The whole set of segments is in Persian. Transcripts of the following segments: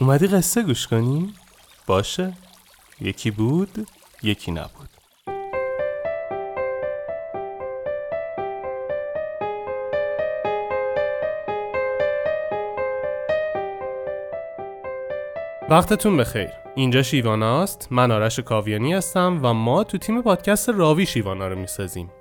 اومدی قصه گوش کنی؟ باشه. یکی بود یکی نبود. وقتتون بخیر. اینجا شیواناست من آرش کاویانی هستم و ما تو تیم پادکست راوی شیوانا رو می‌سازیم.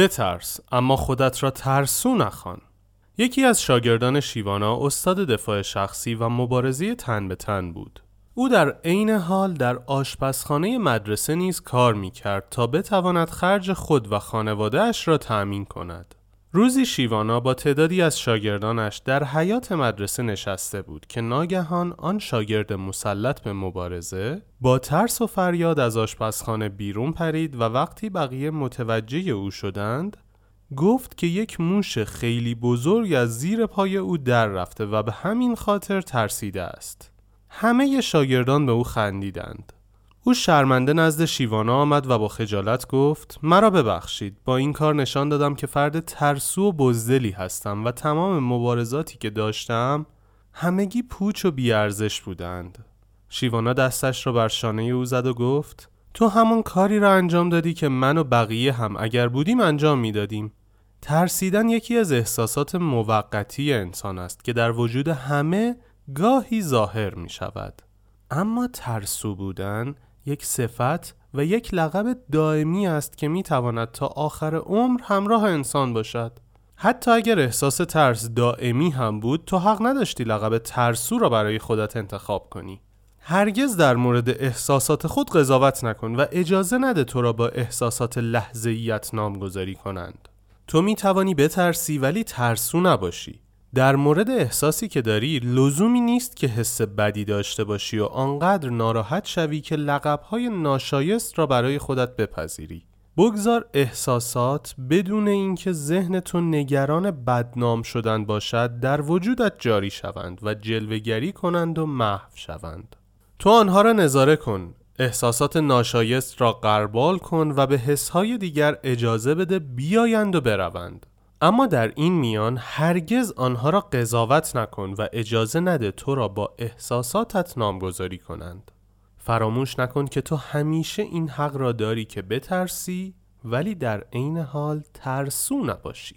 بترس اما خودت را ترسو نخوان. یکی از شاگردان شیوانا استاد دفاع شخصی و مبارزه تن به تن بود. او در عین حال در آشپزخانه مدرسه نیز کار می کرد تا بتواند خرج خود و خانوادهش را تأمین کند. روزی شیوانا با تعدادی از شاگردانش در حیات مدرسه نشسته بود که ناگهان آن شاگرد مسلط به مبارزه با ترس و فریاد از آشپزخانه بیرون پرید و وقتی بقیه متوجه او شدند گفت که یک موش خیلی بزرگ از زیر پای او در رفته و به همین خاطر ترسیده است. همه شاگردان به او خندیدند. او شرمنده نزد شیوانا آمد و با خجالت گفت مرا ببخشید با این کار نشان دادم که فرد ترسو و بزدلی هستم و تمام مبارزاتی که داشتم همگی پوچ و بیارزش بودند. شیوانا دستش را بر شانه او زد و گفت تو همون کاری را انجام دادی که من و بقیه هم اگر بودیم انجام می‌دادیم. ترسیدن یکی از احساسات موقتی انسان است که در وجود همه گاهی ظاهر می شود اما ترسو بودن یک صفت و یک لقب دائمی است که می تواند تا آخر عمر همراه انسان باشد. حتی اگر احساس ترس دائمی هم بود تو حق نداشتی لقب ترسو را برای خودت انتخاب کنی. هرگز در مورد احساسات خود قضاوت نکن و اجازه نده تو را با احساسات لحظهیت نامگذاری کنند. تو می توانی بترسی ولی ترسو نباشی. در مورد احساسی که داری لزومی نیست که حس بدی داشته باشی و آنقدر ناراحت شوی که لقبهای ناشایست را برای خودت بپذیری. بگذار احساسات بدون اینکه ذهن تو نگران بدنام شدن باشد در وجودت جاری شوند و جلوگری کنند و محو شوند. تو آنها را نظاره کن. احساسات ناشایست را قربال کن و به حسهای دیگر اجازه بده بیایند و بروند. اما در این میان هرگز آنها را قضاوت نکن و اجازه نده تو را با احساساتت نامگذاری کنند. فراموش نکن که تو همیشه این حق را داری که بترسی ولی در عین حال ترسو نباشی.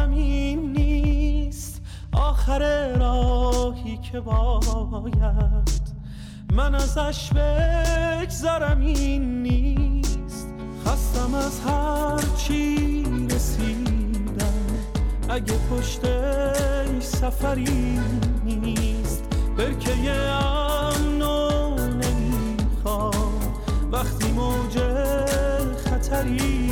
آخر راهی که باید من ازش بگذرم این نیست. خستم از هر چی رسیدم. اگه پشت سفری نیست برکه امنو نمی‌خوام. وقتی موج خطری